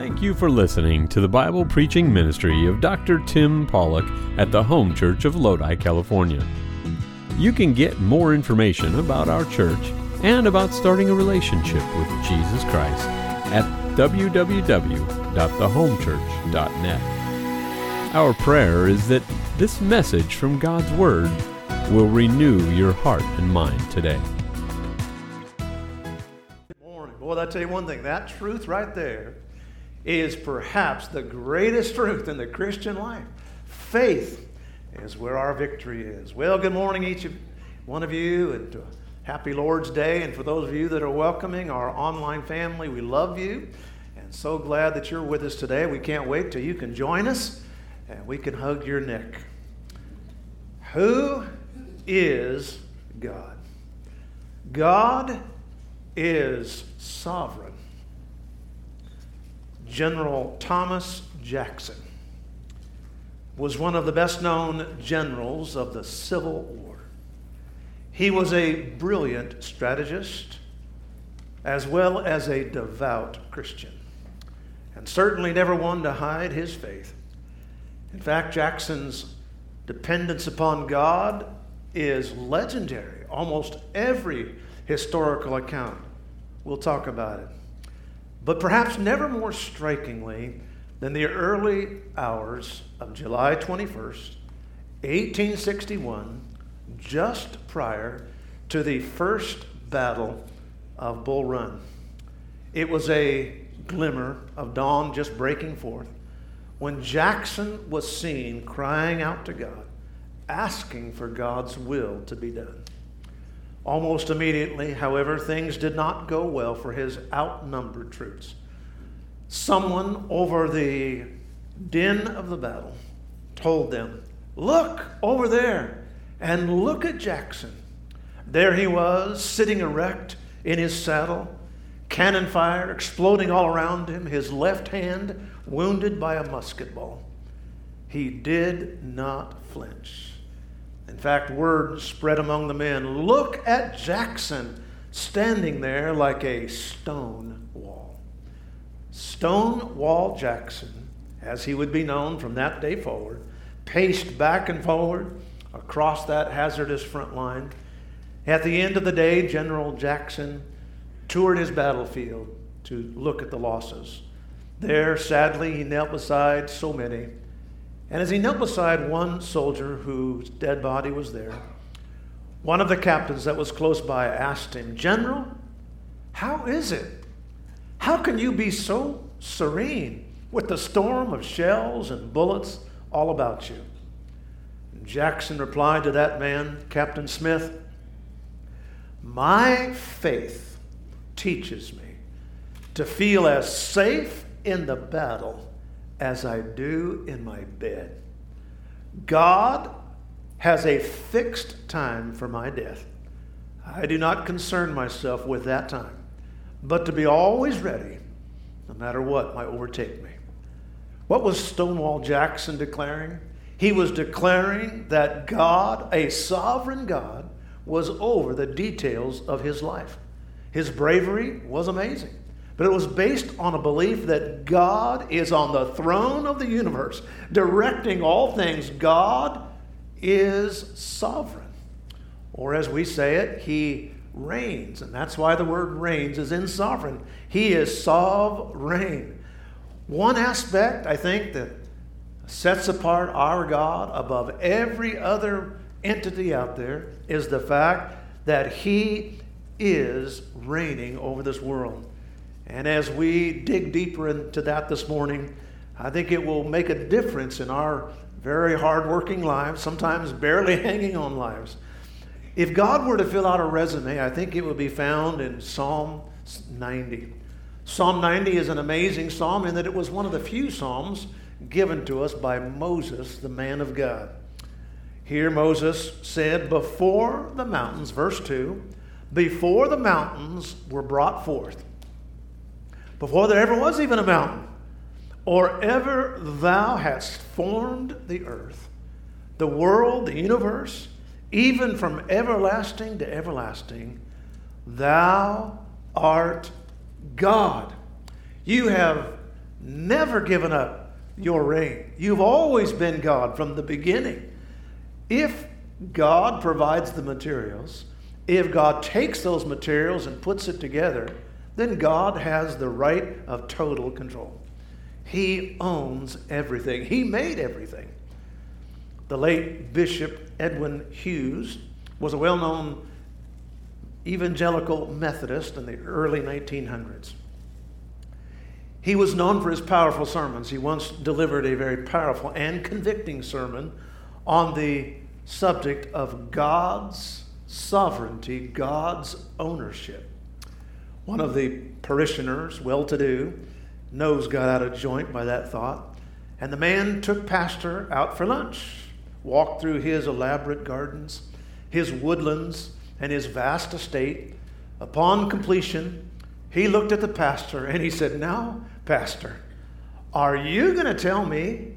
Thank you for listening to the Bible preaching ministry of Dr. Tim Pollock at the Home Church of Lodi, California. You can get more information about our church and about starting a relationship with Jesus Christ at www.thehomechurch.net. Our prayer is that this message from God's Word will renew your heart and mind today. Good morning. Boy, I tell you one thing, that truth right there is perhaps the greatest truth in the Christian life. Faith is where our victory is. Well, good morning, each of one of you, and uh, happy Lord's Day. And for those of you that are welcoming our online family, we love you and so glad that you're with us today. We can't wait till you can join us and we can hug your neck. Who is God? God is sovereign. General Thomas Jackson was one of the best known generals of the Civil War. He was a brilliant strategist as well as a devout Christian, and certainly never one to hide his faith. In fact, Jackson's dependence upon God is legendary. Almost every historical account will talk about it. But perhaps never more strikingly than the early hours of July 21st, 1861, just prior to the first battle of Bull Run. It was a glimmer of dawn just breaking forth when Jackson was seen crying out to God, asking for God's will to be done. Almost immediately, however, things did not go well for his outnumbered troops. Someone over the din of the battle told them, Look over there and look at Jackson. There he was, sitting erect in his saddle, cannon fire exploding all around him, his left hand wounded by a musket ball. He did not flinch. In fact, word spread among the men look at Jackson standing there like a stone wall. Stonewall Jackson, as he would be known from that day forward, paced back and forward across that hazardous front line. At the end of the day, General Jackson toured his battlefield to look at the losses. There, sadly, he knelt beside so many and as he knelt beside one soldier whose dead body was there, one of the captains that was close by asked him, General, how is it? How can you be so serene with the storm of shells and bullets all about you? Jackson replied to that man, Captain Smith, My faith teaches me to feel as safe in the battle as I do in my bed. God has a fixed time for my death. I do not concern myself with that time, but to be always ready, no matter what might overtake me. What was Stonewall Jackson declaring? He was declaring that God, a sovereign God, was over the details of his life. His bravery was amazing. But it was based on a belief that God is on the throne of the universe, directing all things. God is sovereign. Or as we say it, He reigns. And that's why the word reigns is in sovereign. He is sovereign. One aspect, I think, that sets apart our God above every other entity out there is the fact that He is reigning over this world. And as we dig deeper into that this morning, I think it will make a difference in our very hardworking lives, sometimes barely hanging on lives. If God were to fill out a resume, I think it would be found in Psalm 90. Psalm 90 is an amazing psalm in that it was one of the few psalms given to us by Moses, the man of God. Here Moses said, Before the mountains, verse 2, before the mountains were brought forth, before there ever was even a mountain, or ever thou hast formed the earth, the world, the universe, even from everlasting to everlasting, thou art God. You have never given up your reign. You've always been God from the beginning. If God provides the materials, if God takes those materials and puts it together, then God has the right of total control. He owns everything, He made everything. The late Bishop Edwin Hughes was a well known evangelical Methodist in the early 1900s. He was known for his powerful sermons. He once delivered a very powerful and convicting sermon on the subject of God's sovereignty, God's ownership. One of the parishioners, well to do, nose got out of joint by that thought, and the man took Pastor out for lunch, walked through his elaborate gardens, his woodlands, and his vast estate. Upon completion, he looked at the pastor and he said, Now, Pastor, are you going to tell me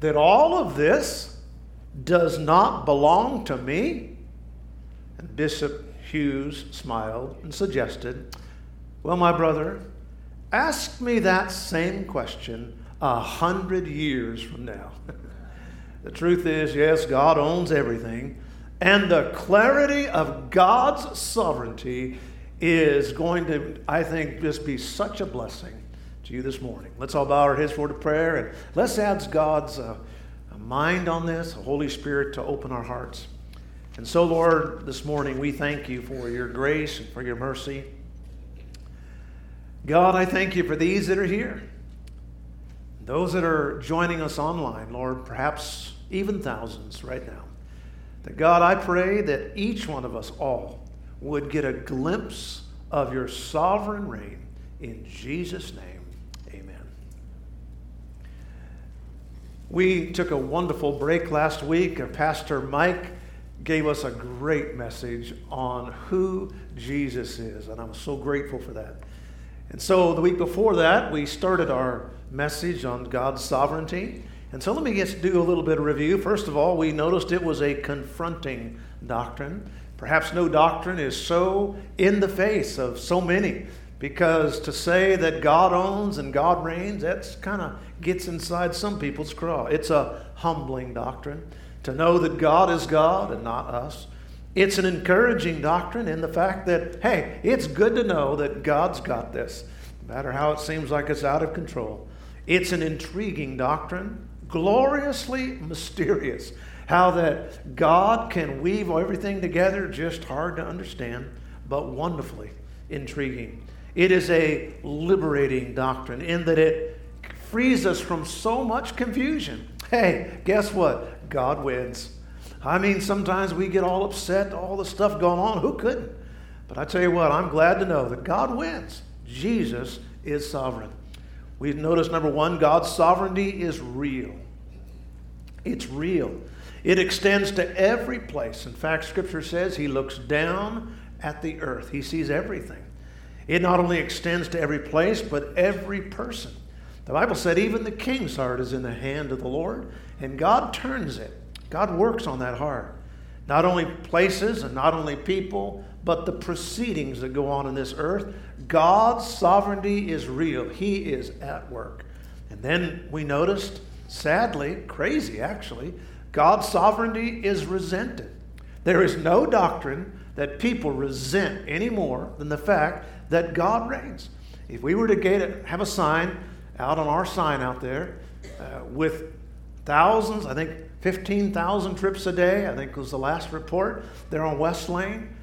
that all of this does not belong to me? And Bishop Hughes smiled and suggested, Well, my brother, ask me that same question a hundred years from now. the truth is, yes, God owns everything, and the clarity of God's sovereignty is going to, I think, just be such a blessing to you this morning. Let's all bow our heads for the prayer and let's ask God's uh, mind on this, the Holy Spirit to open our hearts. And so, Lord, this morning we thank you for your grace and for your mercy. God, I thank you for these that are here, those that are joining us online, Lord, perhaps even thousands right now. That God, I pray that each one of us all would get a glimpse of your sovereign reign in Jesus' name. Amen. We took a wonderful break last week. Pastor Mike gave us a great message on who Jesus is, and I'm so grateful for that. And so the week before that, we started our message on God's sovereignty. And so let me just do a little bit of review. First of all, we noticed it was a confronting doctrine. Perhaps no doctrine is so in the face of so many because to say that God owns and God reigns, that's kind of gets inside some people's craw. It's a humbling doctrine to know that God is God and not us. It's an encouraging doctrine in the fact that, hey, it's good to know that God's got this, no matter how it seems like it's out of control. It's an intriguing doctrine, gloriously mysterious. How that God can weave everything together, just hard to understand, but wonderfully intriguing. It is a liberating doctrine in that it frees us from so much confusion. Hey, guess what? God wins. I mean, sometimes we get all upset, all the stuff going on. Who couldn't? But I tell you what, I'm glad to know that God wins. Jesus is sovereign. We've noticed number one, God's sovereignty is real. It's real. It extends to every place. In fact, Scripture says He looks down at the earth, He sees everything. It not only extends to every place, but every person. The Bible said even the king's heart is in the hand of the Lord, and God turns it. God works on that heart. Not only places and not only people, but the proceedings that go on in this earth. God's sovereignty is real, He is at work. And then we noticed, sadly, crazy actually, God's sovereignty is resented. There is no doctrine that people resent any more than the fact that God reigns. If we were to get, have a sign out on our sign out there uh, with thousands, I think 15,000 trips a day, I think was the last report there on West Lane.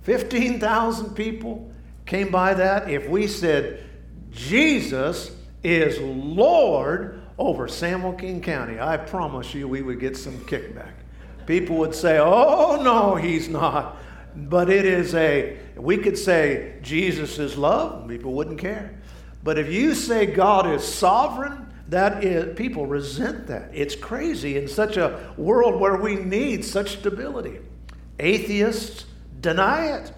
15,000 people came by that. If we said, Jesus is Lord over San Joaquin County, I promise you we would get some kickback. People would say, oh, no, he's not. But it is a, we could say Jesus is love, people wouldn't care. But if you say God is sovereign, that is, people resent that. It's crazy in such a world where we need such stability. Atheists deny it,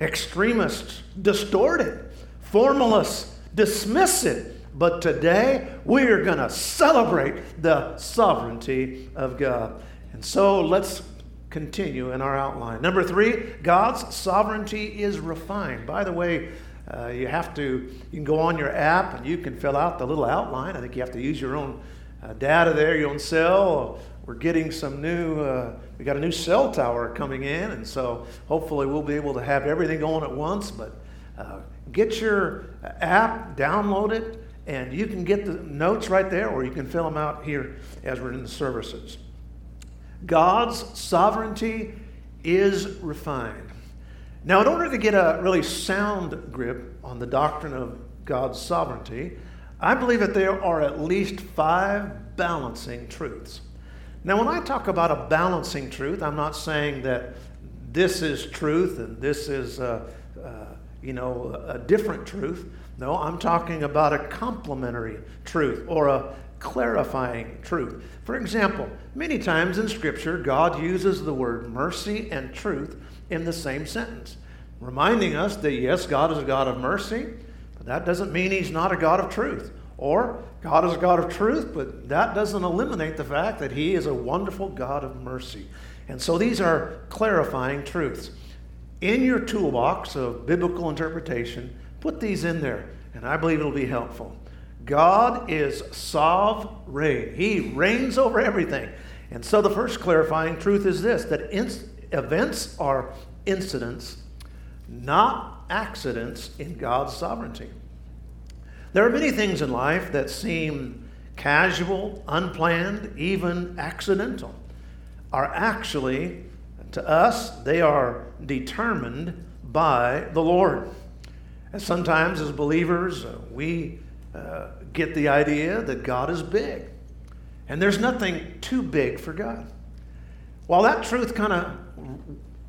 extremists distort it, formalists dismiss it. But today, we are going to celebrate the sovereignty of God. And so let's continue in our outline. Number three, God's sovereignty is refined. By the way, Uh, you have to, you can go on your app and you can fill out the little outline. I think you have to use your own uh, data there, your own cell. We're getting some new, uh, we got a new cell tower coming in, and so hopefully we'll be able to have everything going at once. But uh, get your app, download it, and you can get the notes right there, or you can fill them out here as we're in the services. God's sovereignty is refined. Now, in order to get a really sound grip on the doctrine of God's sovereignty, I believe that there are at least five balancing truths. Now, when I talk about a balancing truth, I'm not saying that this is truth and this is, uh, uh, you know, a different truth. No, I'm talking about a complementary truth or a clarifying truth. For example, many times in Scripture, God uses the word mercy and truth in the same sentence, reminding us that yes, God is a God of mercy, but that doesn't mean He's not a God of truth. Or God is a God of truth, but that doesn't eliminate the fact that He is a wonderful God of mercy. And so these are clarifying truths. In your toolbox of biblical interpretation, put these in there, and I believe it'll be helpful. God is sovereign. He reigns over everything. And so the first clarifying truth is this that in- events are incidents, not accidents in God's sovereignty. There are many things in life that seem casual, unplanned, even accidental, are actually, to us, they are determined by the Lord. And sometimes, as believers, uh, we uh, get the idea that God is big. And there's nothing too big for God. While that truth kind of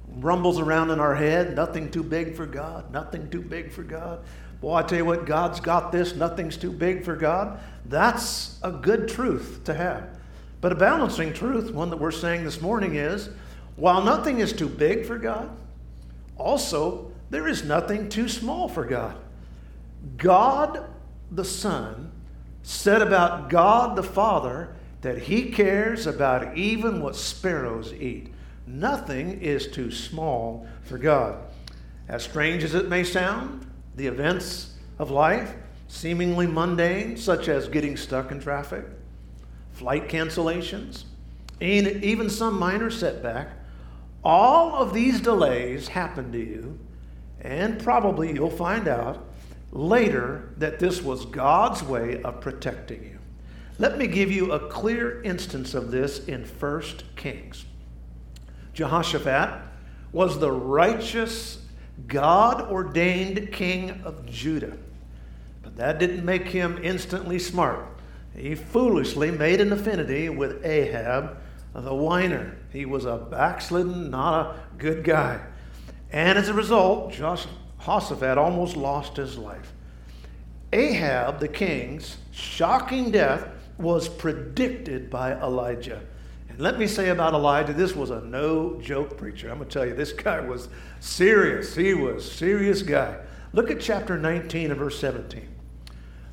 rumbles around in our head, nothing too big for God, nothing too big for God. Boy, I tell you what, God's got this, nothing's too big for God. That's a good truth to have. But a balancing truth, one that we're saying this morning is while nothing is too big for God, also there is nothing too small for God. God the Son said about God the Father that he cares about even what sparrows eat. Nothing is too small for God. As strange as it may sound, the events of life, seemingly mundane, such as getting stuck in traffic, flight cancellations, and even some minor setback, all of these delays happen to you, and probably you'll find out later that this was God's way of protecting you. Let me give you a clear instance of this in 1 Kings. Jehoshaphat was the righteous, God ordained king of Judah. But that didn't make him instantly smart. He foolishly made an affinity with Ahab, the whiner. He was a backslidden, not a good guy. And as a result, Jehoshaphat almost lost his life. Ahab, the king's shocking death, was predicted by Elijah. And let me say about Elijah, this was a no joke preacher. I'm going to tell you, this guy was serious. He was serious guy. Look at chapter 19 and verse 17.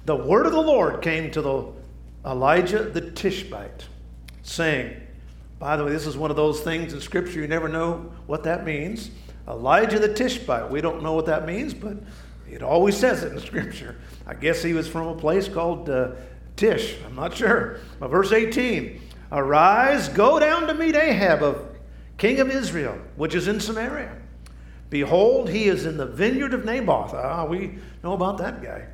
The word of the Lord came to the Elijah the Tishbite, saying, by the way, this is one of those things in Scripture you never know what that means. Elijah the Tishbite. We don't know what that means, but it always says it in Scripture. I guess he was from a place called uh, Tish. I'm not sure. But verse 18 Arise, go down to meet Ahab, of king of Israel, which is in Samaria. Behold, he is in the vineyard of Naboth. Ah, we know about that guy.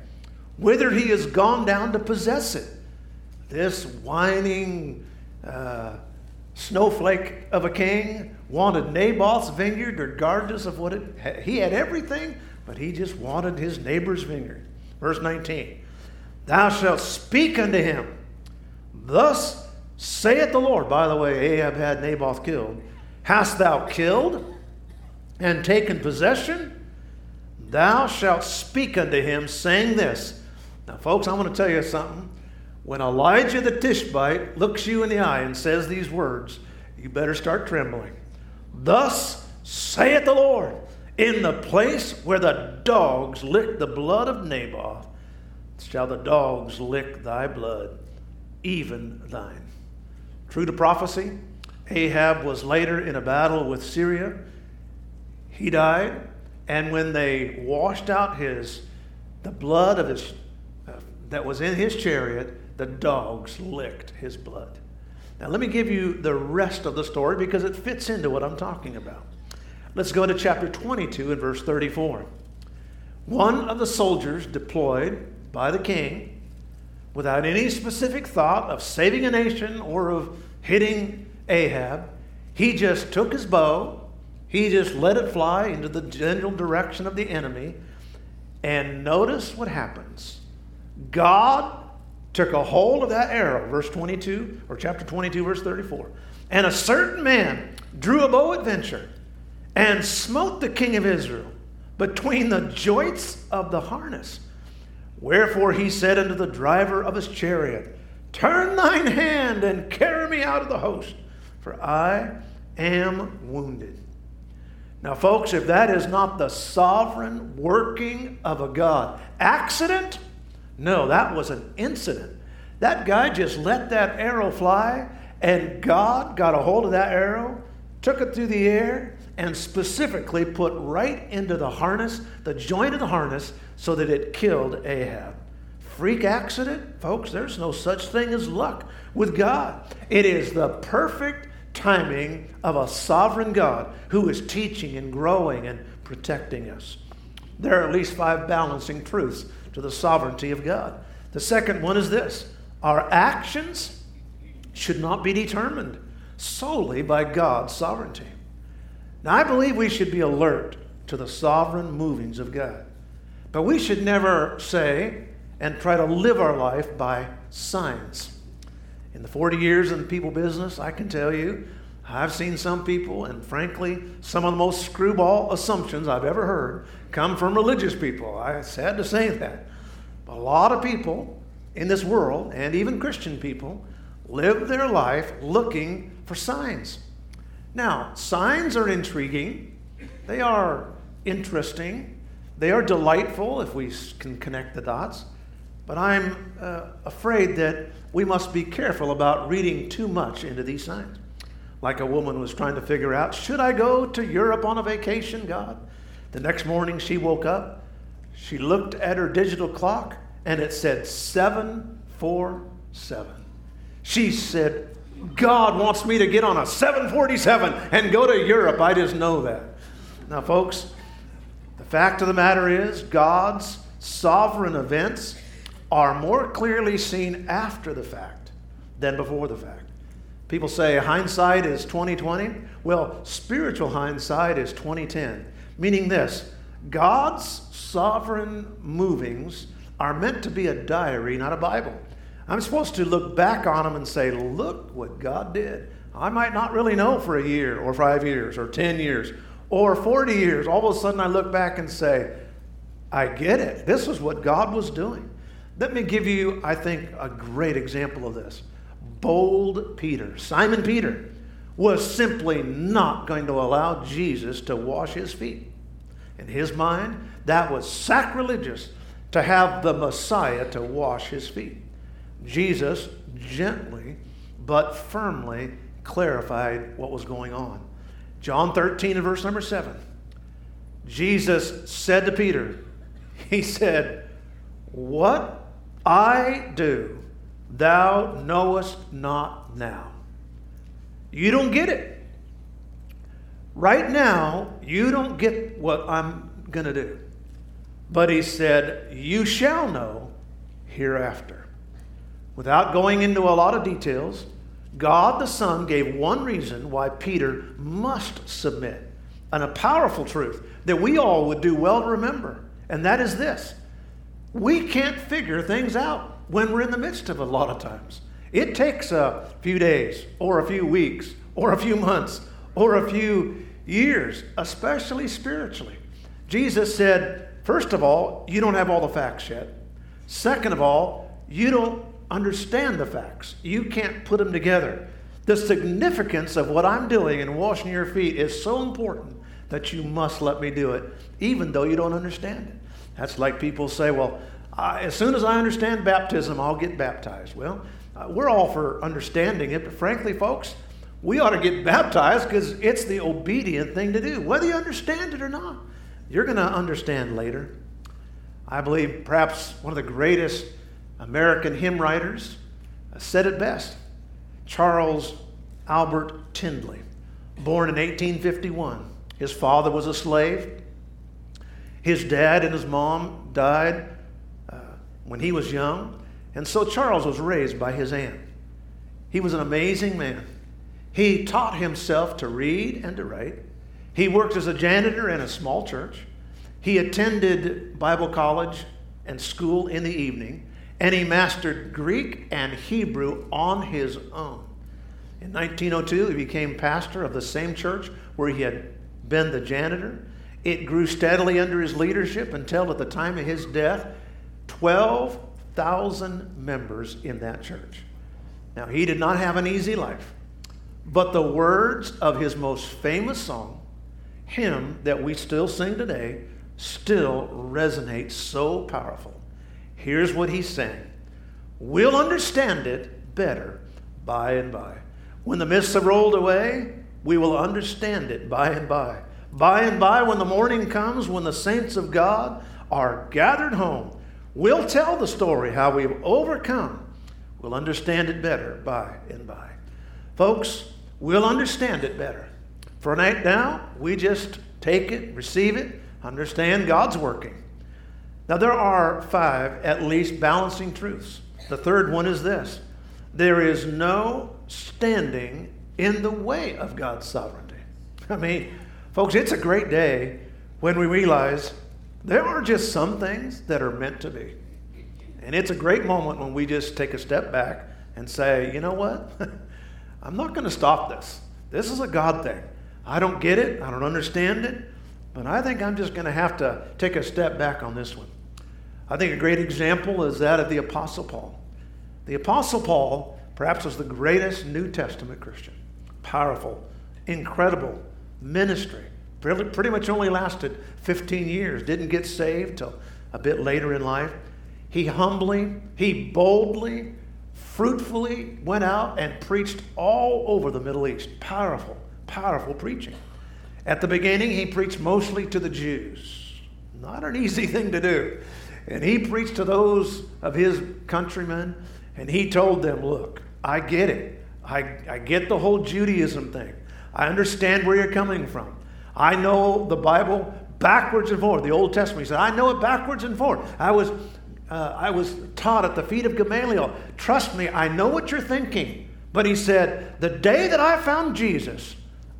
Whither he has gone down to possess it. This whining uh, snowflake of a king wanted Naboth's vineyard regardless of what it he had everything but he just wanted his neighbor's vineyard. Verse 19 Thou shalt speak unto him, Thus saith the Lord. By the way, Ahab had Naboth killed. Hast thou killed and taken possession? Thou shalt speak unto him, saying this. Now, folks, I'm going to tell you something. When Elijah the Tishbite looks you in the eye and says these words, you better start trembling. Thus saith the Lord in the place where the dogs licked the blood of Naboth, shall the dogs lick thy blood, even thine. True to prophecy, Ahab was later in a battle with Syria. He died, And when they washed out his, the blood of his, uh, that was in his chariot, the dogs licked his blood. Now, let me give you the rest of the story because it fits into what I'm talking about. Let's go to chapter 22 and verse 34. One of the soldiers deployed by the king, without any specific thought of saving a nation or of hitting Ahab, he just took his bow he just let it fly into the general direction of the enemy. And notice what happens. God took a hold of that arrow, verse 22, or chapter 22, verse 34. And a certain man drew a bow at venture and smote the king of Israel between the joints of the harness. Wherefore he said unto the driver of his chariot, Turn thine hand and carry me out of the host, for I am wounded. Now, folks, if that is not the sovereign working of a God, accident? No, that was an incident. That guy just let that arrow fly, and God got a hold of that arrow, took it through the air, and specifically put right into the harness, the joint of the harness, so that it killed Ahab. Freak accident? Folks, there's no such thing as luck with God. It is the perfect timing of a sovereign God who is teaching and growing and protecting us. There are at least five balancing truths to the sovereignty of God. The second one is this our actions should not be determined solely by God's sovereignty. Now, I believe we should be alert to the sovereign movings of God, but we should never say and try to live our life by signs. In the 40 years in the people business, I can tell you, I've seen some people, and frankly, some of the most screwball assumptions I've ever heard come from religious people. I sad to say that. But a lot of people in this world, and even Christian people, live their life looking for signs. Now, signs are intriguing, they are interesting, they are delightful if we can connect the dots. But I'm uh, afraid that we must be careful about reading too much into these signs. Like a woman was trying to figure out, should I go to Europe on a vacation, God? The next morning she woke up, she looked at her digital clock, and it said 747. She said, God wants me to get on a 747 and go to Europe. I just know that. Now, folks, fact of the matter is, God's sovereign events are more clearly seen after the fact than before the fact. People say hindsight is 2020. Well, spiritual hindsight is 2010, meaning this God's sovereign movings are meant to be a diary, not a Bible. I'm supposed to look back on them and say, look what God did. I might not really know for a year or five years or 10 years or 40 years. All of a sudden, I look back and say, I get it. This is what God was doing. Let me give you, I think, a great example of this. Bold Peter, Simon Peter, was simply not going to allow Jesus to wash his feet. In his mind, that was sacrilegious to have the Messiah to wash his feet. Jesus gently but firmly clarified what was going on. John 13 and verse number 7. Jesus said to Peter, He said, What I do, thou knowest not now. You don't get it. Right now, you don't get what I'm going to do. But he said, You shall know hereafter. Without going into a lot of details, God the Son gave one reason why Peter must submit, and a powerful truth that we all would do well to remember, and that is this we can't figure things out when we're in the midst of a lot of times. It takes a few days, or a few weeks, or a few months, or a few years, especially spiritually. Jesus said, first of all, you don't have all the facts yet. Second of all, you don't understand the facts. You can't put them together. The significance of what I'm doing in washing your feet is so important that you must let me do it, even though you don't understand it. That's like people say, well, as soon as I understand baptism, I'll get baptized. Well, uh, we're all for understanding it, but frankly, folks, we ought to get baptized because it's the obedient thing to do, whether you understand it or not. you're going to understand later. I believe perhaps one of the greatest American hymn writers said it best Charles Albert Tindley, born in 1851. His father was a slave. His dad and his mom died uh, when he was young, and so Charles was raised by his aunt. He was an amazing man. He taught himself to read and to write. He worked as a janitor in a small church. He attended Bible college and school in the evening, and he mastered Greek and Hebrew on his own. In 1902, he became pastor of the same church where he had been the janitor. It grew steadily under his leadership until at the time of his death, 12,000 members in that church. Now, he did not have an easy life, but the words of his most famous song, hymn that we still sing today, still resonate so powerful. Here's what he's saying We'll understand it better by and by. When the mists have rolled away, we will understand it by and by. By and by, when the morning comes, when the saints of God are gathered home, we'll tell the story how we've overcome. We'll understand it better by and by. Folks, we'll understand it better. For right now, we just take it, receive it, understand God's working. Now, there are five, at least, balancing truths. The third one is this there is no standing in the way of God's sovereignty. I mean, folks, it's a great day when we realize there are just some things that are meant to be. And it's a great moment when we just take a step back and say, you know what? I'm not going to stop this. This is a God thing. I don't get it, I don't understand it, but I think I'm just going to have to take a step back on this one. I think a great example is that of the Apostle Paul. The Apostle Paul perhaps was the greatest New Testament Christian powerful, incredible ministry. Pretty, much only lasted 15 years, didn't get saved till a bit later in life. He humbly, he boldly, fruitfully went out and preached all over the Middle East. Powerful, powerful preaching. At the beginning, he preached mostly to the Jews. Not an easy thing to do. And he preached to those of his countrymen, and he told them, Look, I get it. I, I get the whole Judaism thing. I understand where you're coming from. I know the Bible backwards and forward. The Old Testament, he said, I know it backwards and forward. I was, uh, I was taught at the feet of Gamaliel. Trust me, I know what you're thinking. But he said, The day that I found Jesus,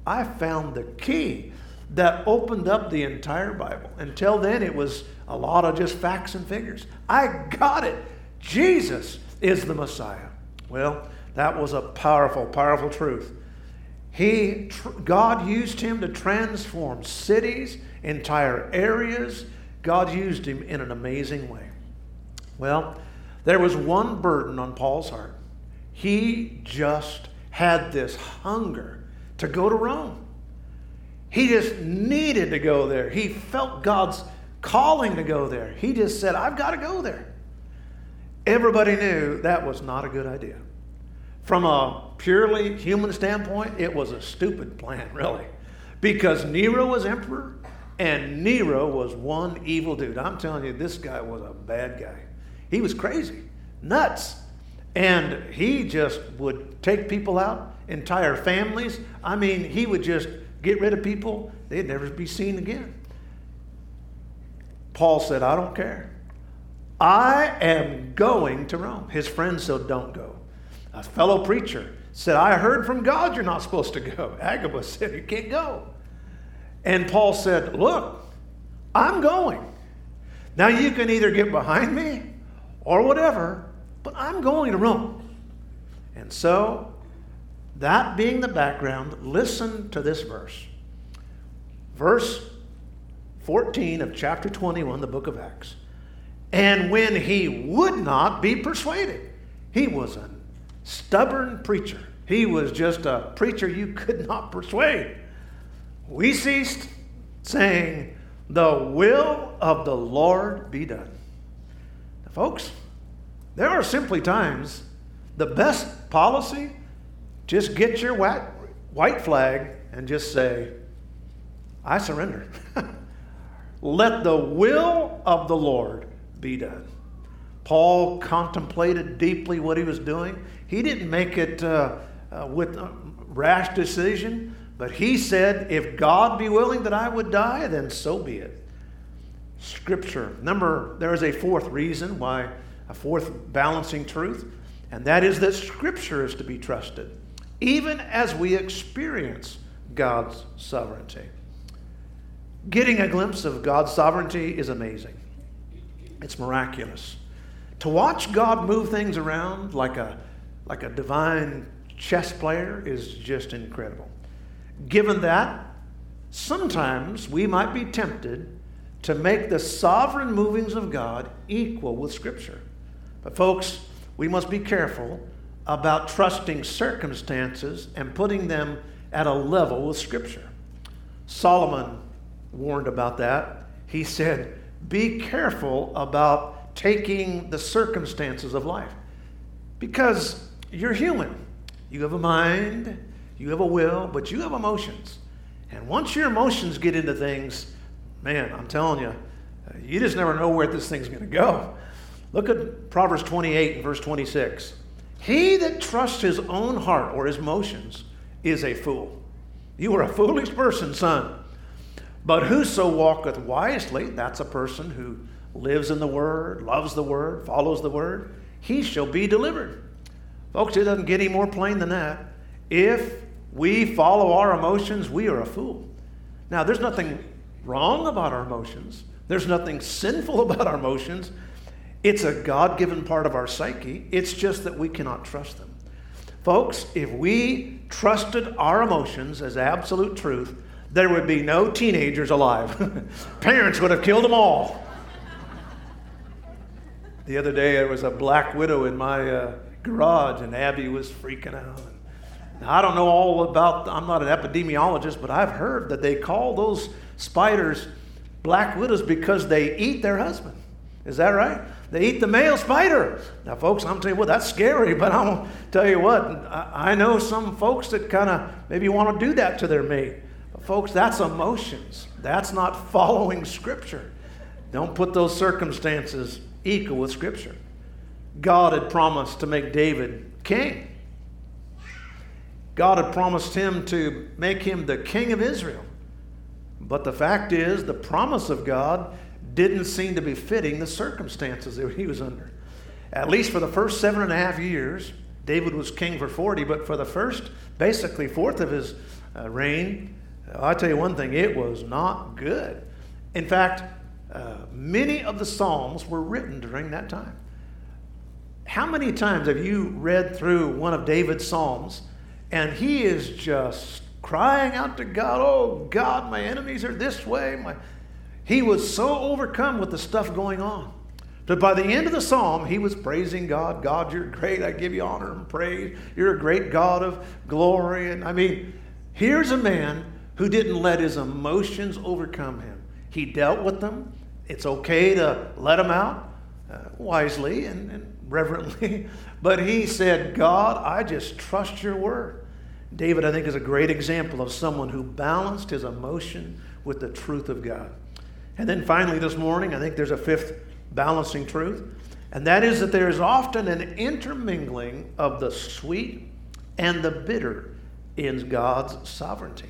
I found the key that opened up the entire Bible. Until then, it was a lot of just facts and figures. I got it. Jesus is the Messiah. Well, that was a powerful, powerful truth. He, God used him to transform cities, entire areas. God used him in an amazing way. Well, there was one burden on Paul's heart. He just had this hunger to go to Rome. He just needed to go there. He felt God's calling to go there. He just said, I've got to go there. Everybody knew that was not a good idea. From a purely human standpoint, it was a stupid plan, really. Because Nero was emperor, and Nero was one evil dude. I'm telling you, this guy was a bad guy. He was crazy, nuts. And he just would take people out, entire families. I mean, he would just get rid of people, they'd never be seen again. Paul said, I don't care. I am going to Rome. His friends said, Don't go. A fellow preacher said, I heard from God you're not supposed to go. Agabus said, You can't go. And Paul said, Look, I'm going. Now you can either get behind me or whatever, but I'm going to Rome. And so, that being the background, listen to this verse. Verse 14 of chapter 21, the book of Acts. And when he would not be persuaded, he was a stubborn preacher. He was just a preacher you could not persuade. We ceased saying, The will of the Lord be done. Now, folks, there are simply times the best policy just get your white flag and just say, I surrender. let the will of the Lord be done. Paul contemplated deeply what he was doing. He didn't make it uh, uh, with a rash decision, but he said, If God be willing that I would die, then so be it. Scripture. Number, there is a fourth reason why, a fourth balancing truth, and that is that Scripture is to be trusted, even as we experience God's sovereignty. Getting a glimpse of God's sovereignty is amazing, it's miraculous. To watch God move things around like a, like a divine chess player is just incredible. Given that, sometimes we might be tempted to make the sovereign movings of God equal with Scripture. But, folks, we must be careful about trusting circumstances and putting them at a level with Scripture. Solomon warned about that. He said, Be careful about taking the circumstances of life because you're human. You have a mind, you have a will, but you have emotions. And once your emotions get into things, man, I'm telling you, you just never know where this thing's going to go. Look at Proverbs 28 and verse 26. He that trusts his own heart or his emotions is a fool. You are a foolish person, son. But whoso walketh wisely, that's a person who lives in the Word, loves the Word, follows the Word, he shall be delivered. Folks, it doesn't get any more plain than that. If we follow our emotions, we are a fool. Now, there's nothing wrong about our emotions, there's nothing sinful about our emotions. It's a God given part of our psyche. It's just that we cannot trust them. Folks, if we trusted our emotions as absolute truth, there would be no teenagers alive. Parents would have killed them all. The other day, there was a black widow in my uh, garage, and Abby was freaking out. Now, I don't know all about, I'm not an epidemiologist, but I've heard that they call those spiders black widows because they eat their husband. Is that right? They eat the male spider. Now, folks, I'm telling you what, that's scary, but to tell you what, I, I know some folks that kind of maybe want to do that to their mate. But, folks, that's emotions. That's not following Scripture. Don't put those circumstances equal with Scripture. God had promised to make David king. God had promised him to make him the king of Israel. But the fact is, the promise of God didn't seem to be fitting the circumstances that he was under. At least for the first seven and a half years, David was king for 40, but for the first, basically, fourth of his uh, reign, I'll tell you one thing, it was not good. In fact, uh, many of the Psalms were written during that time. How many times have you read through one of David's Psalms and he is just crying out to God, Oh God, my enemies are this way. My... He was so overcome with the stuff going on that by the end of the psalm, he was praising God. God, you're great. I give you honor and praise. You're a great God of glory. And I mean, here's a man who didn't let his emotions overcome him. He dealt with them. It's okay to let them out uh, wisely and, and reverently. But he said, God, I just trust your word. David, I think, is a great example of someone who balanced his emotion with the truth of God. And then finally, this morning, I think there's a fifth balancing truth, and that is that there is often an intermingling of the sweet and the bitter in God's sovereignty.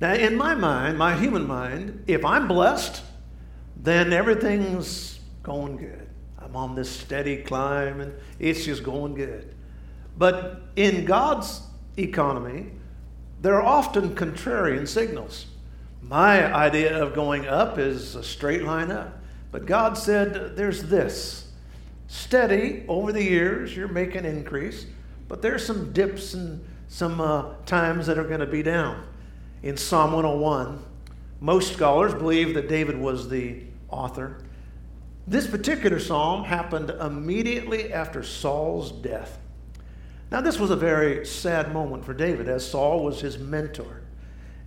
Now, in my mind, my human mind, if I'm blessed, then everything's going good. I'm on this steady climb and it's just going good. But in God's economy, there are often contrarian signals. My idea of going up is a straight line up. But God said there's this. Steady over the years, you're making increase, but there's some dips and some uh, times that are going to be down. In Psalm 101, most scholars believe that David was the author. This particular psalm happened immediately after Saul's death. Now, this was a very sad moment for David, as Saul was his mentor.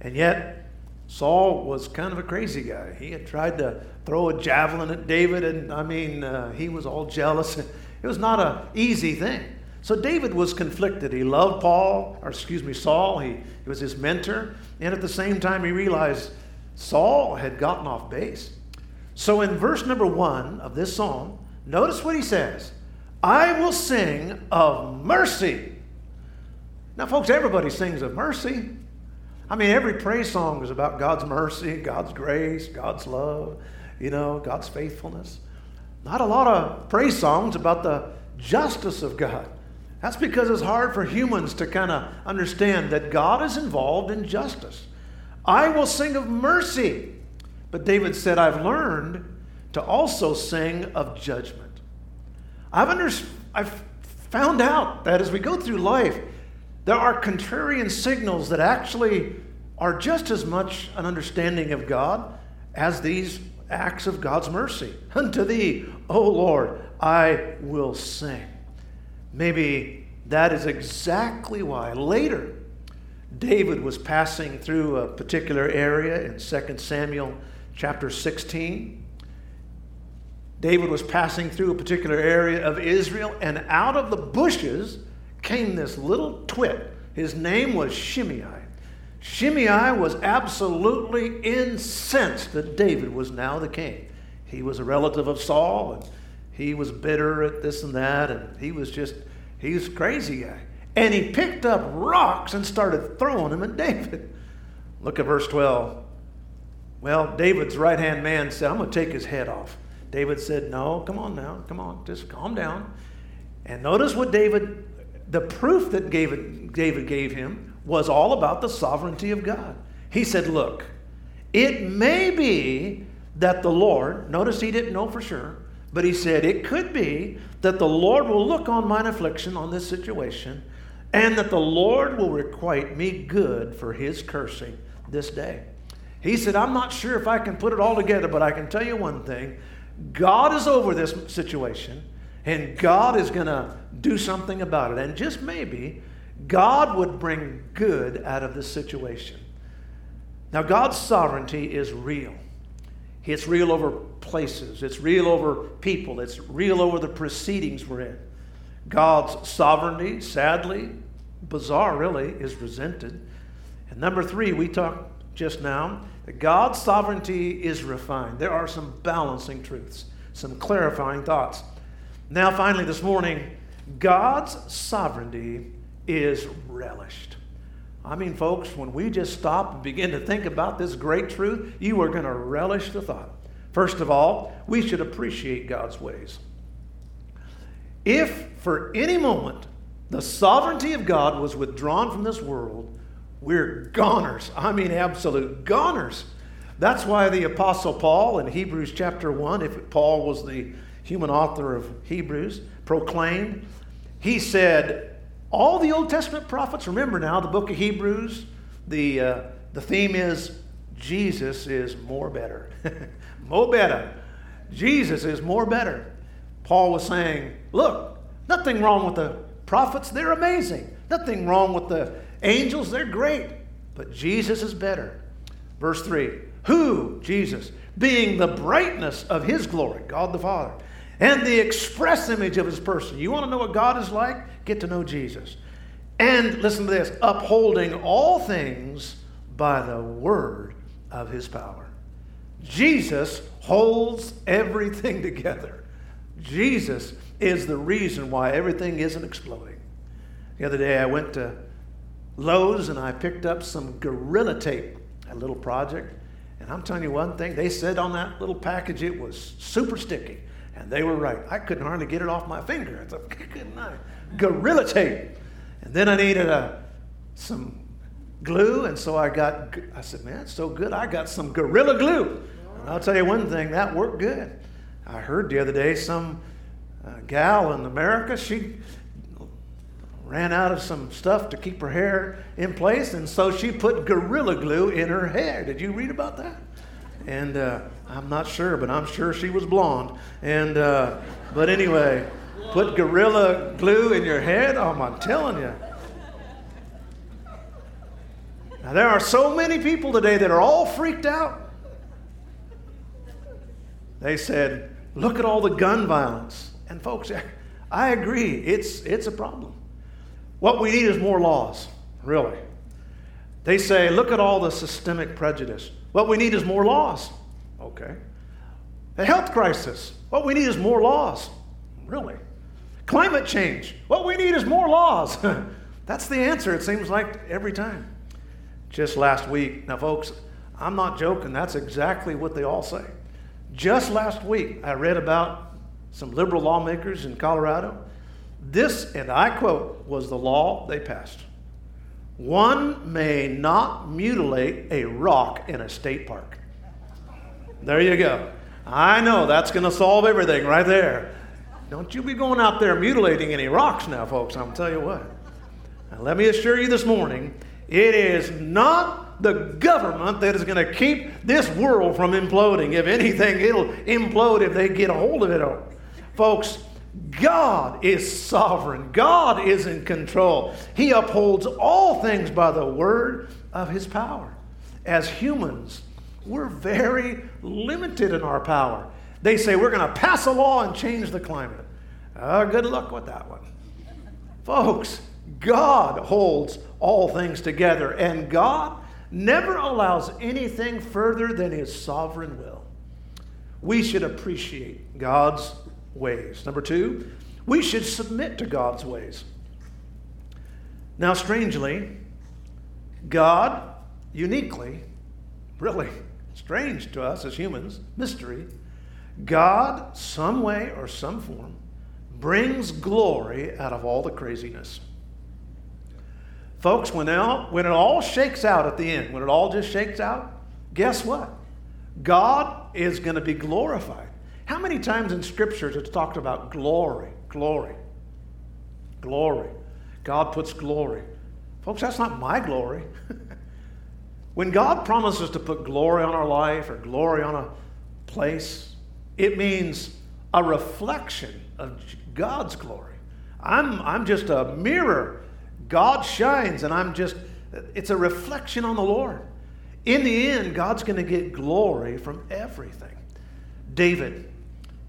And yet, Saul was kind of a crazy guy. He had tried to throw a javelin at David, and I mean, uh, he was all jealous. It was not an easy thing. So David was conflicted. He loved Paul, or excuse me, Saul. He, he was his mentor. And at the same time, he realized Saul had gotten off base. So in verse number one of this psalm, notice what he says I will sing of mercy. Now, folks, everybody sings of mercy. I mean, every praise song is about God's mercy, God's grace, God's love, you know, God's faithfulness. Not a lot of praise songs about the justice of God. That's because it's hard for humans to kind of understand that God is involved in justice. I will sing of mercy. But David said, I've learned to also sing of judgment. I've, under, I've found out that as we go through life, there are contrarian signals that actually are just as much an understanding of God as these acts of God's mercy. Unto thee, O Lord, I will sing. Maybe that is exactly why later David was passing through a particular area in 2 Samuel chapter 16. David was passing through a particular area of Israel, and out of the bushes came this little twit. His name was Shimei. Shimei was absolutely incensed that David was now the king. He was a relative of Saul, and he was bitter at this and that, and he was just, he was a crazy guy. And he picked up rocks and started throwing them at David. Look at verse 12. Well, David's right hand man said, I'm going to take his head off. David said, No, come on now, come on, just calm down. And notice what David, the proof that David, David gave him was all about the sovereignty of God. He said, Look, it may be that the Lord, notice he didn't know for sure, but he said, It could be that the Lord will look on mine affliction, on this situation, and that the Lord will requite me good for his cursing this day. He said, I'm not sure if I can put it all together, but I can tell you one thing God is over this situation, and God is going to do something about it. And just maybe, God would bring good out of this situation. Now, God's sovereignty is real. It's real over places, it's real over people, it's real over the proceedings we're in. God's sovereignty, sadly, bizarre really, is resented. And number three, we talked just now that God's sovereignty is refined. There are some balancing truths, some clarifying thoughts. Now, finally, this morning, God's sovereignty is relished. I mean, folks, when we just stop and begin to think about this great truth, you are going to relish the thought. First of all, we should appreciate God's ways. If for any moment the sovereignty of God was withdrawn from this world, we're goners. I mean, absolute goners. That's why the Apostle Paul in Hebrews chapter 1, if Paul was the human author of Hebrews, proclaimed, he said, all the Old Testament prophets, remember now, the book of Hebrews, the, uh, the theme is Jesus is more better. more better. Jesus is more better. Paul was saying, look, nothing wrong with the prophets, they're amazing. Nothing wrong with the angels, they're great. But Jesus is better. Verse 3 Who, Jesus, being the brightness of his glory, God the Father, and the express image of his person. You want to know what God is like? Get to know Jesus. And listen to this upholding all things by the word of his power. Jesus holds everything together. Jesus is the reason why everything isn't exploding. The other day I went to Lowe's and I picked up some Gorilla Tape, a little project. And I'm telling you one thing, they said on that little package it was super sticky. And they were right. I couldn't hardly get it off my finger. It's a good night. Gorilla tape. And then I needed a, uh, some glue, and so I got, I said, man, it's so good, I got some Gorilla Glue. And I'll tell you one thing, that worked good. I heard the other day some uh, gal in America, she ran out of some stuff to keep her hair in place, and so she put Gorilla Glue in her hair. Did you read about that? And uh, I'm not sure, but I'm sure she was blonde. And uh, but anyway, put gorilla glue in your head. Oh, I'm telling you. Now there are so many people today that are all freaked out. They said, "Look at all the gun violence." And folks, I agree. It's it's a problem. What we need is more laws, really. They say, "Look at all the systemic prejudice." What we need is more laws. Okay. A health crisis. What we need is more laws. Really? Climate change. What we need is more laws. That's the answer, it seems like, every time. Just last week, now, folks, I'm not joking, that's exactly what they all say. Just last week, I read about some liberal lawmakers in Colorado. This, and I quote, was the law they passed. One may not mutilate a rock in a state park. There you go. I know that's going to solve everything right there. Don't you be going out there mutilating any rocks now, folks. I'm tell you what. Now, let me assure you this morning, it is not the government that is going to keep this world from imploding. If anything, it'll implode if they get a hold of it. Folks, God is sovereign. God is in control. He upholds all things by the word of his power. As humans, we're very limited in our power. They say we're going to pass a law and change the climate. Uh, good luck with that one. Folks, God holds all things together, and God never allows anything further than His sovereign will. We should appreciate God's ways. Number two, we should submit to God's ways. Now, strangely, God uniquely, really strange to us as humans, mystery, God, some way or some form, brings glory out of all the craziness. Folks, when, all, when it all shakes out at the end, when it all just shakes out, guess what? God is going to be glorified. How many times in scriptures it's talked about glory, glory, glory? God puts glory. Folks, that's not my glory. when God promises to put glory on our life or glory on a place, it means a reflection of God's glory. I'm, I'm just a mirror God shines, and I'm just, it's a reflection on the Lord. In the end, God's going to get glory from everything. David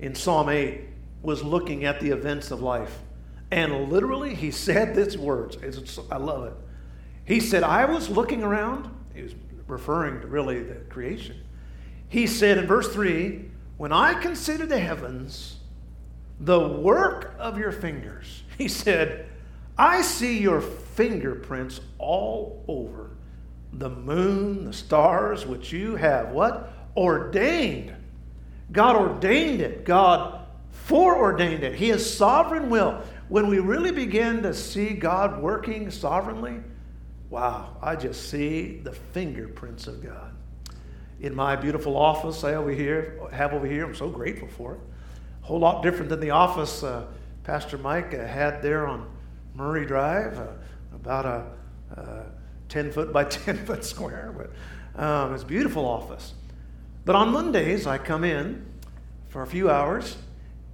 in Psalm 8 was looking at the events of life, and literally he said these words. I love it. He said, I was looking around. He was referring to really the creation. He said in verse 3 When I consider the heavens, the work of your fingers, he said, I see your fingerprints all over the moon, the stars, which you have what? Ordained. God ordained it. God foreordained it. He has sovereign will. When we really begin to see God working sovereignly, wow, I just see the fingerprints of God. In my beautiful office I over here have over here, I'm so grateful for it. A whole lot different than the office uh, Pastor Mike uh, had there on Murray Drive, uh, about a, a, 10 foot by 10 foot square. But um, it's a beautiful office. But on Mondays, I come in for a few hours,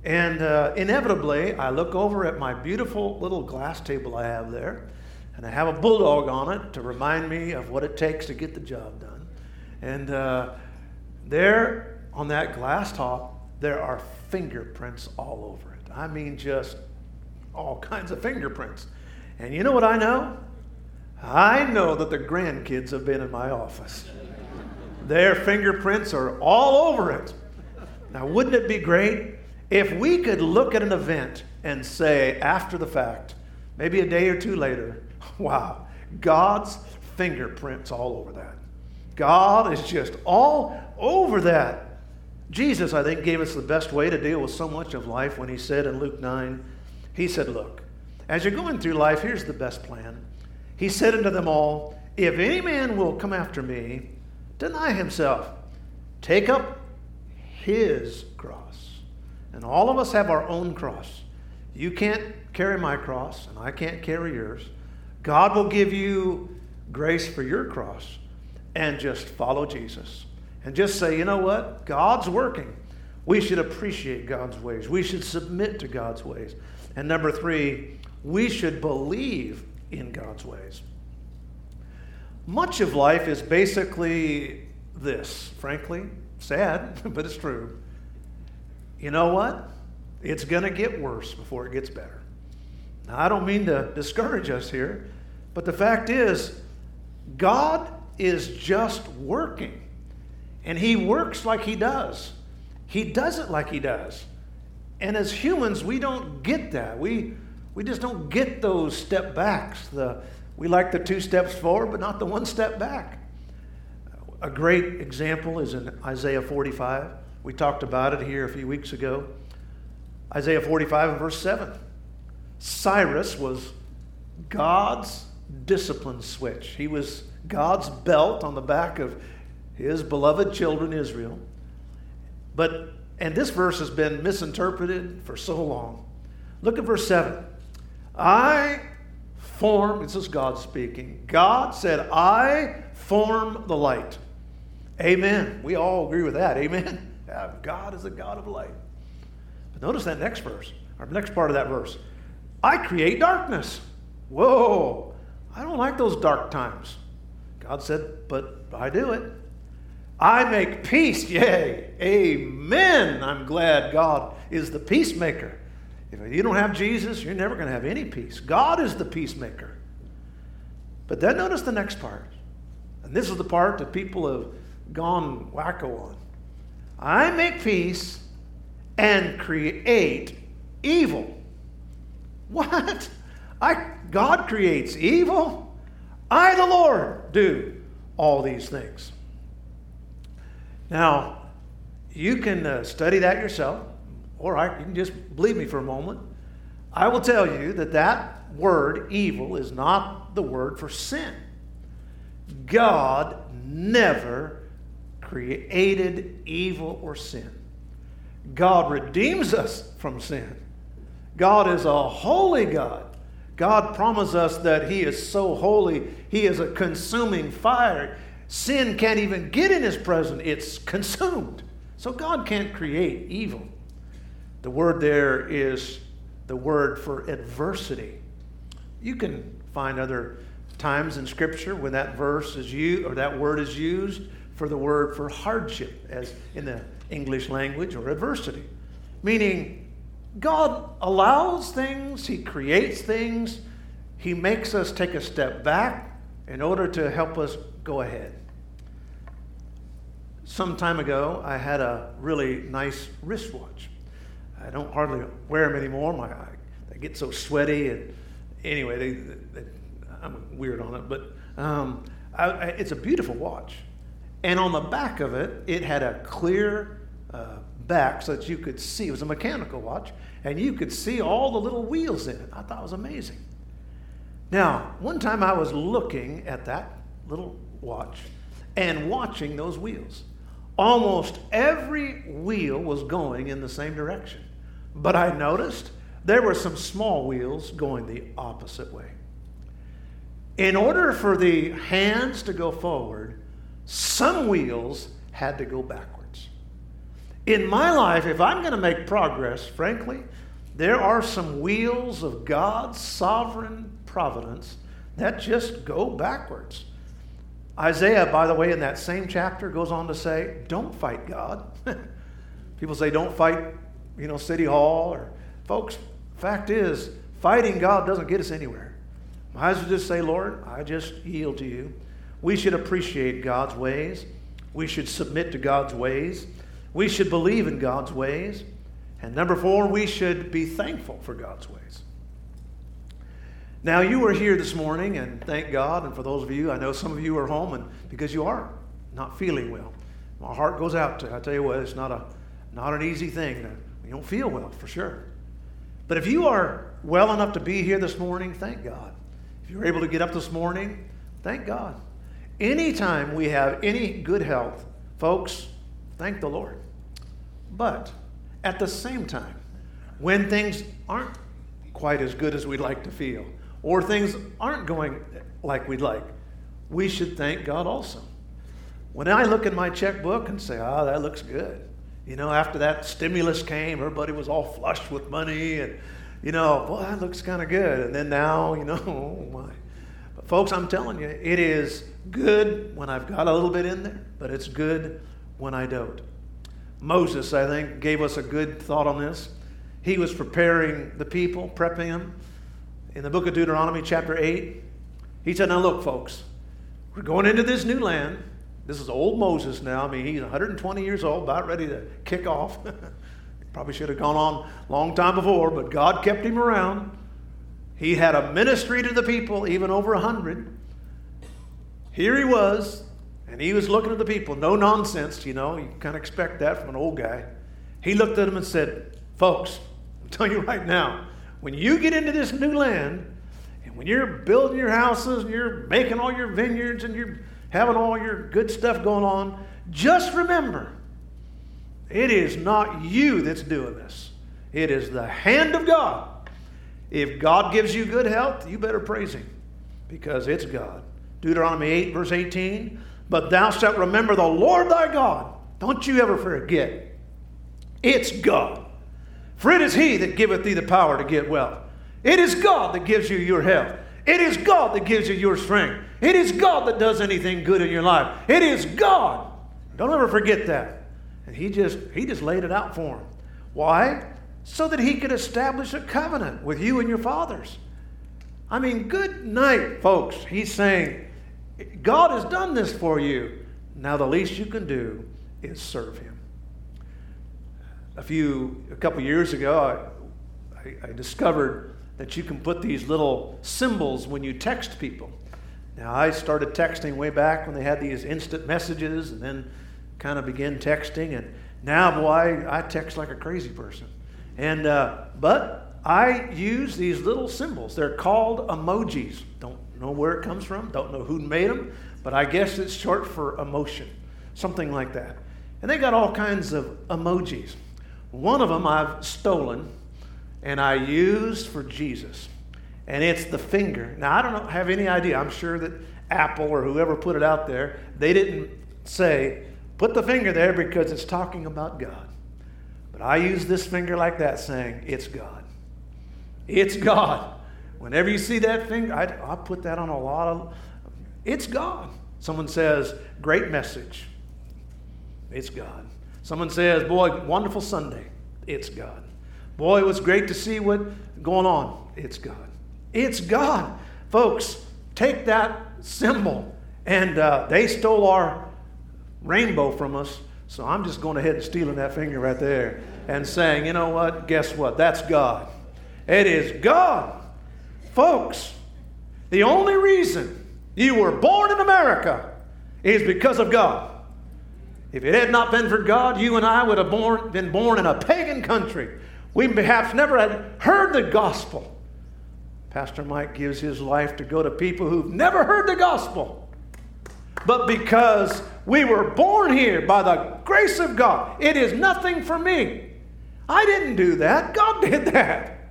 and uh, inevitably, I look over at my beautiful little glass table I have there, and I have a bulldog on it to remind me of what it takes to get the job done. And uh, there on that glass top, there are fingerprints all over it. I mean, just all kinds of fingerprints. And you know what I know? I know that the grandkids have been in my office. Their fingerprints are all over it. Now, wouldn't it be great if we could look at an event and say, after the fact, maybe a day or two later, wow, God's fingerprints all over that. God is just all over that. Jesus, I think, gave us the best way to deal with so much of life when he said in Luke 9, he said, Look, as you're going through life, here's the best plan. He said unto them all, If any man will come after me, deny himself, take up his cross. And all of us have our own cross. You can't carry my cross, and I can't carry yours. God will give you grace for your cross, and just follow Jesus. And just say, you know what? God's working. We should appreciate God's ways. We should submit to God's ways. And number three, we should believe in God's ways. Much of life is basically this, frankly, sad, but it's true. You know what? It's going to get worse before it gets better. Now, I don't mean to discourage us here, but the fact is, God is just working. And he works like he does. He does it like he does. And as humans, we don't get that. We, we just don't get those step backs. The, we like the two steps forward, but not the one step back. A great example is in Isaiah 45. We talked about it here a few weeks ago. Isaiah 45 and verse 7. Cyrus was God's discipline switch. He was God's belt on the back of his beloved children, Israel. But, and this verse has been misinterpreted for so long. Look at verse 7. I form, this is God speaking. God said, I form the light. Amen. We all agree with that. Amen. God is a God of light. But notice that next verse, or next part of that verse. I create darkness. Whoa. I don't like those dark times. God said, but I do it. I make peace. Yay. Amen. I'm glad God is the peacemaker. If you don't have Jesus, you're never going to have any peace. God is the peacemaker. But then notice the next part. And this is the part that people have gone wacko on. I make peace and create evil. What? I, God creates evil? I, the Lord, do all these things. Now, you can uh, study that yourself, or I, you can just believe me for a moment. I will tell you that that word, evil, is not the word for sin. God never created evil or sin. God redeems us from sin. God is a holy God. God promised us that He is so holy, He is a consuming fire. Sin can't even get in His presence, it's consumed. So God can't create evil. The word there is the word for adversity. You can find other times in Scripture when that verse is used or that word is used for the word for hardship, as in the English language, or adversity. Meaning, God allows things, He creates things, He makes us take a step back in order to help us go ahead. Some time ago, I had a really nice wristwatch. I don't hardly wear them anymore. My, I, they get so sweaty, and anyway, they, they, I'm weird on it, but um, I, it's a beautiful watch. And on the back of it, it had a clear uh, back so that you could see. It was a mechanical watch, and you could see all the little wheels in it. I thought it was amazing. Now, one time I was looking at that little watch and watching those wheels. Almost every wheel was going in the same direction. But I noticed there were some small wheels going the opposite way. In order for the hands to go forward, some wheels had to go backwards. In my life, if I'm going to make progress, frankly, there are some wheels of God's sovereign providence that just go backwards. Isaiah, by the way, in that same chapter goes on to say, don't fight God. People say, don't fight, you know, City Hall or folks, fact is, fighting God doesn't get us anywhere. Might as well just say, Lord, I just yield to you. We should appreciate God's ways. We should submit to God's ways. We should believe in God's ways. And number four, we should be thankful for God's ways. Now, you are here this morning, and thank God. And for those of you, I know some of you are home, and because you are not feeling well, my heart goes out to. I tell you what, it's not a not an easy thing. To, you don't feel well for sure. But if you are well enough to be here this morning, thank God. If you're able to get up this morning, thank God. Anytime we have any good health, folks, thank the Lord. But at the same time, when things aren't quite as good as we'd like to feel, or things aren't going like we'd like, we should thank God also. When I look in my checkbook and say, ah, oh, that looks good. You know, after that stimulus came, everybody was all flushed with money and, you know, boy, that looks kind of good. And then now, you know, oh my. But folks, I'm telling you, it is good when I've got a little bit in there, but it's good when I don't. Moses, I think, gave us a good thought on this. He was preparing the people, prepping them. In the book of Deuteronomy, chapter 8, he said, Now look, folks, we're going into this new land. This is old Moses now. I mean, he's 120 years old, about ready to kick off. Probably should have gone on a long time before, but God kept him around. He had a ministry to the people, even over 100. Here he was, and he was looking at the people. No nonsense, you know. You kind of expect that from an old guy. He looked at them and said, Folks, I'm telling you right now, when you get into this new land, and when you're building your houses and you're making all your vineyards and you're having all your good stuff going on, just remember it is not you that's doing this, it is the hand of God. If God gives you good health, you better praise Him because it's God. Deuteronomy 8, verse 18. But thou shalt remember the Lord thy God. Don't you ever forget. It's God. For it is He that giveth thee the power to get wealth. It is God that gives you your health. It is God that gives you your strength. It is God that does anything good in your life. It is God. Don't ever forget that. And he just he just laid it out for him. Why? So that he could establish a covenant with you and your fathers. I mean, good night, folks. He's saying, God has done this for you. Now the least you can do is serve him. A few a couple years ago, I, I, I discovered that you can put these little symbols when you text people. Now, I started texting way back when they had these instant messages and then kind of began texting. And now, boy, I text like a crazy person. And, uh, but I use these little symbols. They're called emojis. Don't know where it comes from, don't know who made them, but I guess it's short for emotion, something like that. And they got all kinds of emojis. One of them I've stolen and I used for Jesus. And it's the finger. Now, I don't have any idea. I'm sure that Apple or whoever put it out there, they didn't say, put the finger there because it's talking about God. But I use this finger like that, saying, it's God. It's God. Whenever you see that finger, I, I put that on a lot of, it's God. Someone says, great message. It's God. Someone says, boy, wonderful Sunday. It's God. Boy, it was great to see what going on. It's God. It's God. Folks, take that symbol. And uh, they stole our rainbow from us. So I'm just going ahead and stealing that finger right there and saying, you know what? Guess what? That's God. It is God. Folks, the only reason you were born in America is because of God. If it had not been for God, you and I would have born, been born in a pagan country we perhaps never had heard the gospel. Pastor Mike gives his life to go to people who've never heard the gospel. But because we were born here by the grace of God, it is nothing for me. I didn't do that. God did that.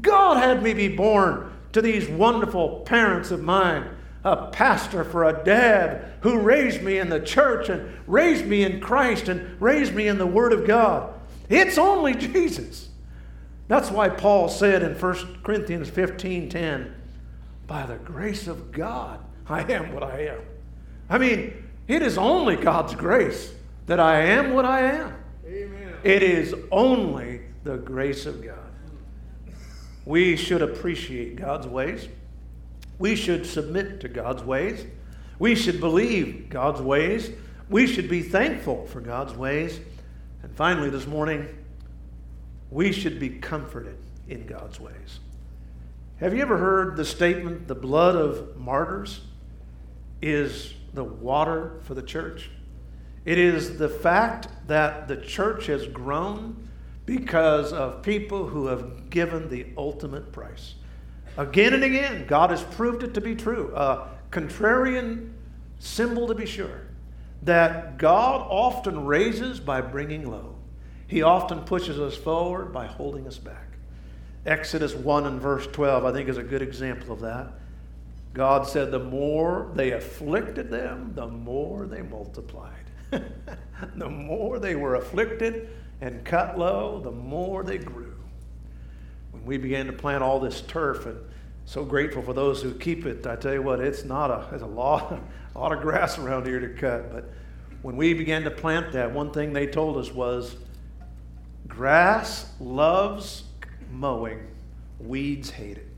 God had me be born to these wonderful parents of mine a pastor for a dad who raised me in the church and raised me in Christ and raised me in the Word of God. It's only Jesus. That's why Paul said in 1 Corinthians 15 10, by the grace of God, I am what I am. I mean, it is only God's grace that I am what I am. Amen. It is only the grace of God. We should appreciate God's ways. We should submit to God's ways. We should believe God's ways. We should be thankful for God's ways. And finally, this morning, we should be comforted in God's ways. Have you ever heard the statement, the blood of martyrs is the water for the church? It is the fact that the church has grown because of people who have given the ultimate price. Again and again, God has proved it to be true. A contrarian symbol to be sure, that God often raises by bringing low. He often pushes us forward by holding us back. Exodus 1 and verse 12, I think, is a good example of that. God said, The more they afflicted them, the more they multiplied. the more they were afflicted and cut low, the more they grew. When we began to plant all this turf, and so grateful for those who keep it, I tell you what, it's not a, there's a lot, a lot of grass around here to cut. But when we began to plant that, one thing they told us was, Grass loves mowing, weeds hate it.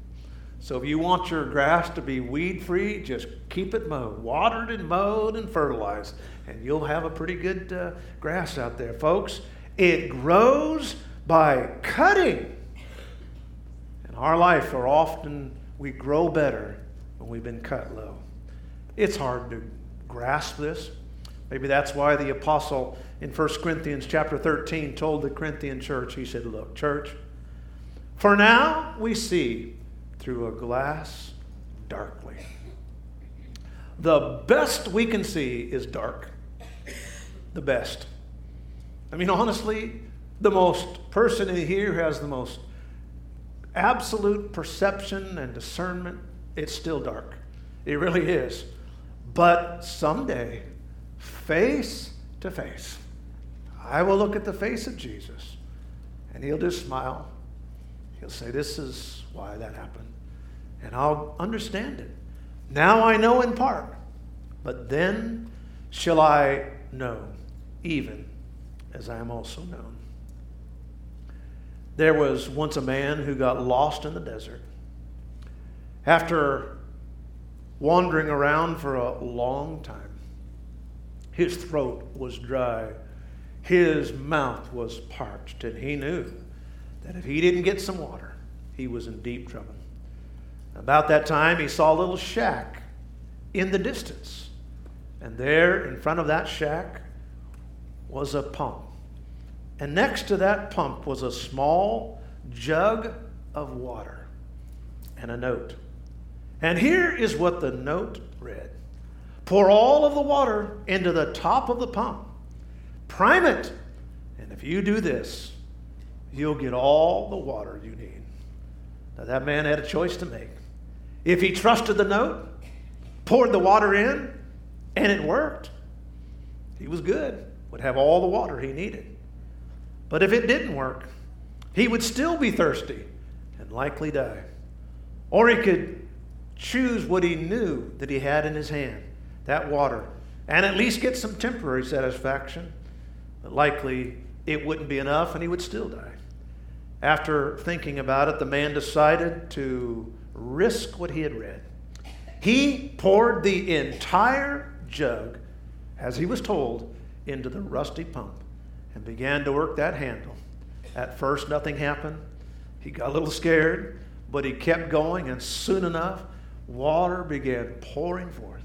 So if you want your grass to be weed free, just keep it mowed, watered and mowed and fertilized, and you'll have a pretty good uh, grass out there, folks. It grows by cutting. In our life, are often we grow better when we've been cut low. It's hard to grasp this. Maybe that's why the apostle in 1 Corinthians chapter 13 told the Corinthian church, he said, Look, church, for now we see through a glass darkly. The best we can see is dark. The best. I mean, honestly, the most person in here has the most absolute perception and discernment, it's still dark. It really is. But someday, face to face, I will look at the face of Jesus and he'll just smile. He'll say, This is why that happened. And I'll understand it. Now I know in part, but then shall I know, even as I am also known. There was once a man who got lost in the desert. After wandering around for a long time, his throat was dry, his mouth was parched, and he knew that if he didn't get some water, he was in deep trouble. About that time, he saw a little shack in the distance. And there, in front of that shack, was a pump. And next to that pump was a small jug of water and a note. And here is what the note read Pour all of the water into the top of the pump, prime it, and if you do this, you'll get all the water you need. Now, that man had a choice to make. If he trusted the note, poured the water in, and it worked, he was good, would have all the water he needed. But if it didn't work, he would still be thirsty and likely die. Or he could choose what he knew that he had in his hand, that water, and at least get some temporary satisfaction. But likely it wouldn't be enough and he would still die. After thinking about it, the man decided to risk what he had read. He poured the entire jug, as he was told, into the rusty pump and began to work that handle. At first, nothing happened. He got a little scared, but he kept going, and soon enough, water began pouring forth.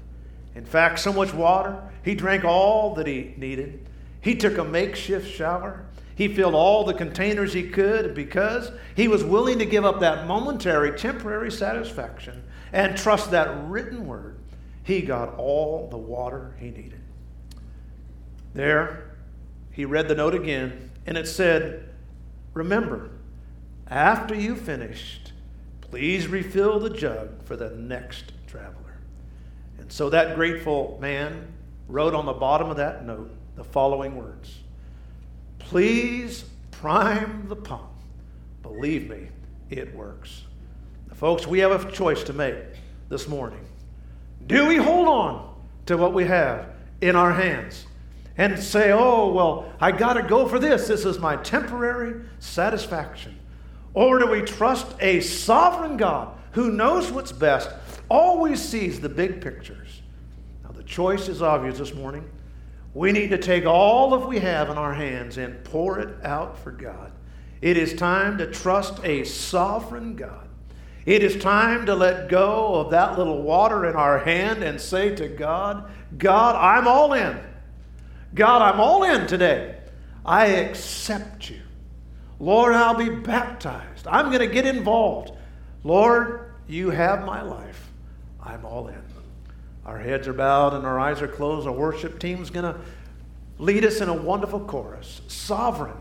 In fact, so much water, he drank all that he needed. He took a makeshift shower. He filled all the containers he could because he was willing to give up that momentary, temporary satisfaction and trust that written word. He got all the water he needed. There, he read the note again, and it said, Remember, after you finished, please refill the jug for the next traveler. And so that grateful man wrote on the bottom of that note the following words Please prime the pump. Believe me, it works. Now, folks, we have a choice to make this morning. Do we hold on to what we have in our hands? and say, oh, well, I got to go for this. This is my temporary satisfaction. Or do we trust a sovereign God who knows what's best, always sees the big pictures? Now, the choice is obvious this morning. We need to take all that we have in our hands and pour it out for God. It is time to trust a sovereign God. It is time to let go of that little water in our hand and say to God, God, I'm all in. God, I'm all in today. I accept you. Lord, I'll be baptized. I'm going to get involved. Lord, you have my life. I'm all in. Our heads are bowed and our eyes are closed. Our worship team's going to lead us in a wonderful chorus Sovereign.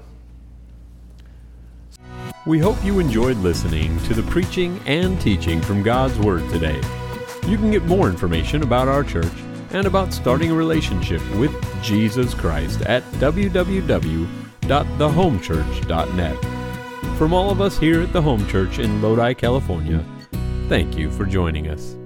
We hope you enjoyed listening to the preaching and teaching from God's Word today. You can get more information about our church and about starting a relationship with Jesus Christ at www.thehomechurch.net. From all of us here at the Home Church in Lodi, California, thank you for joining us.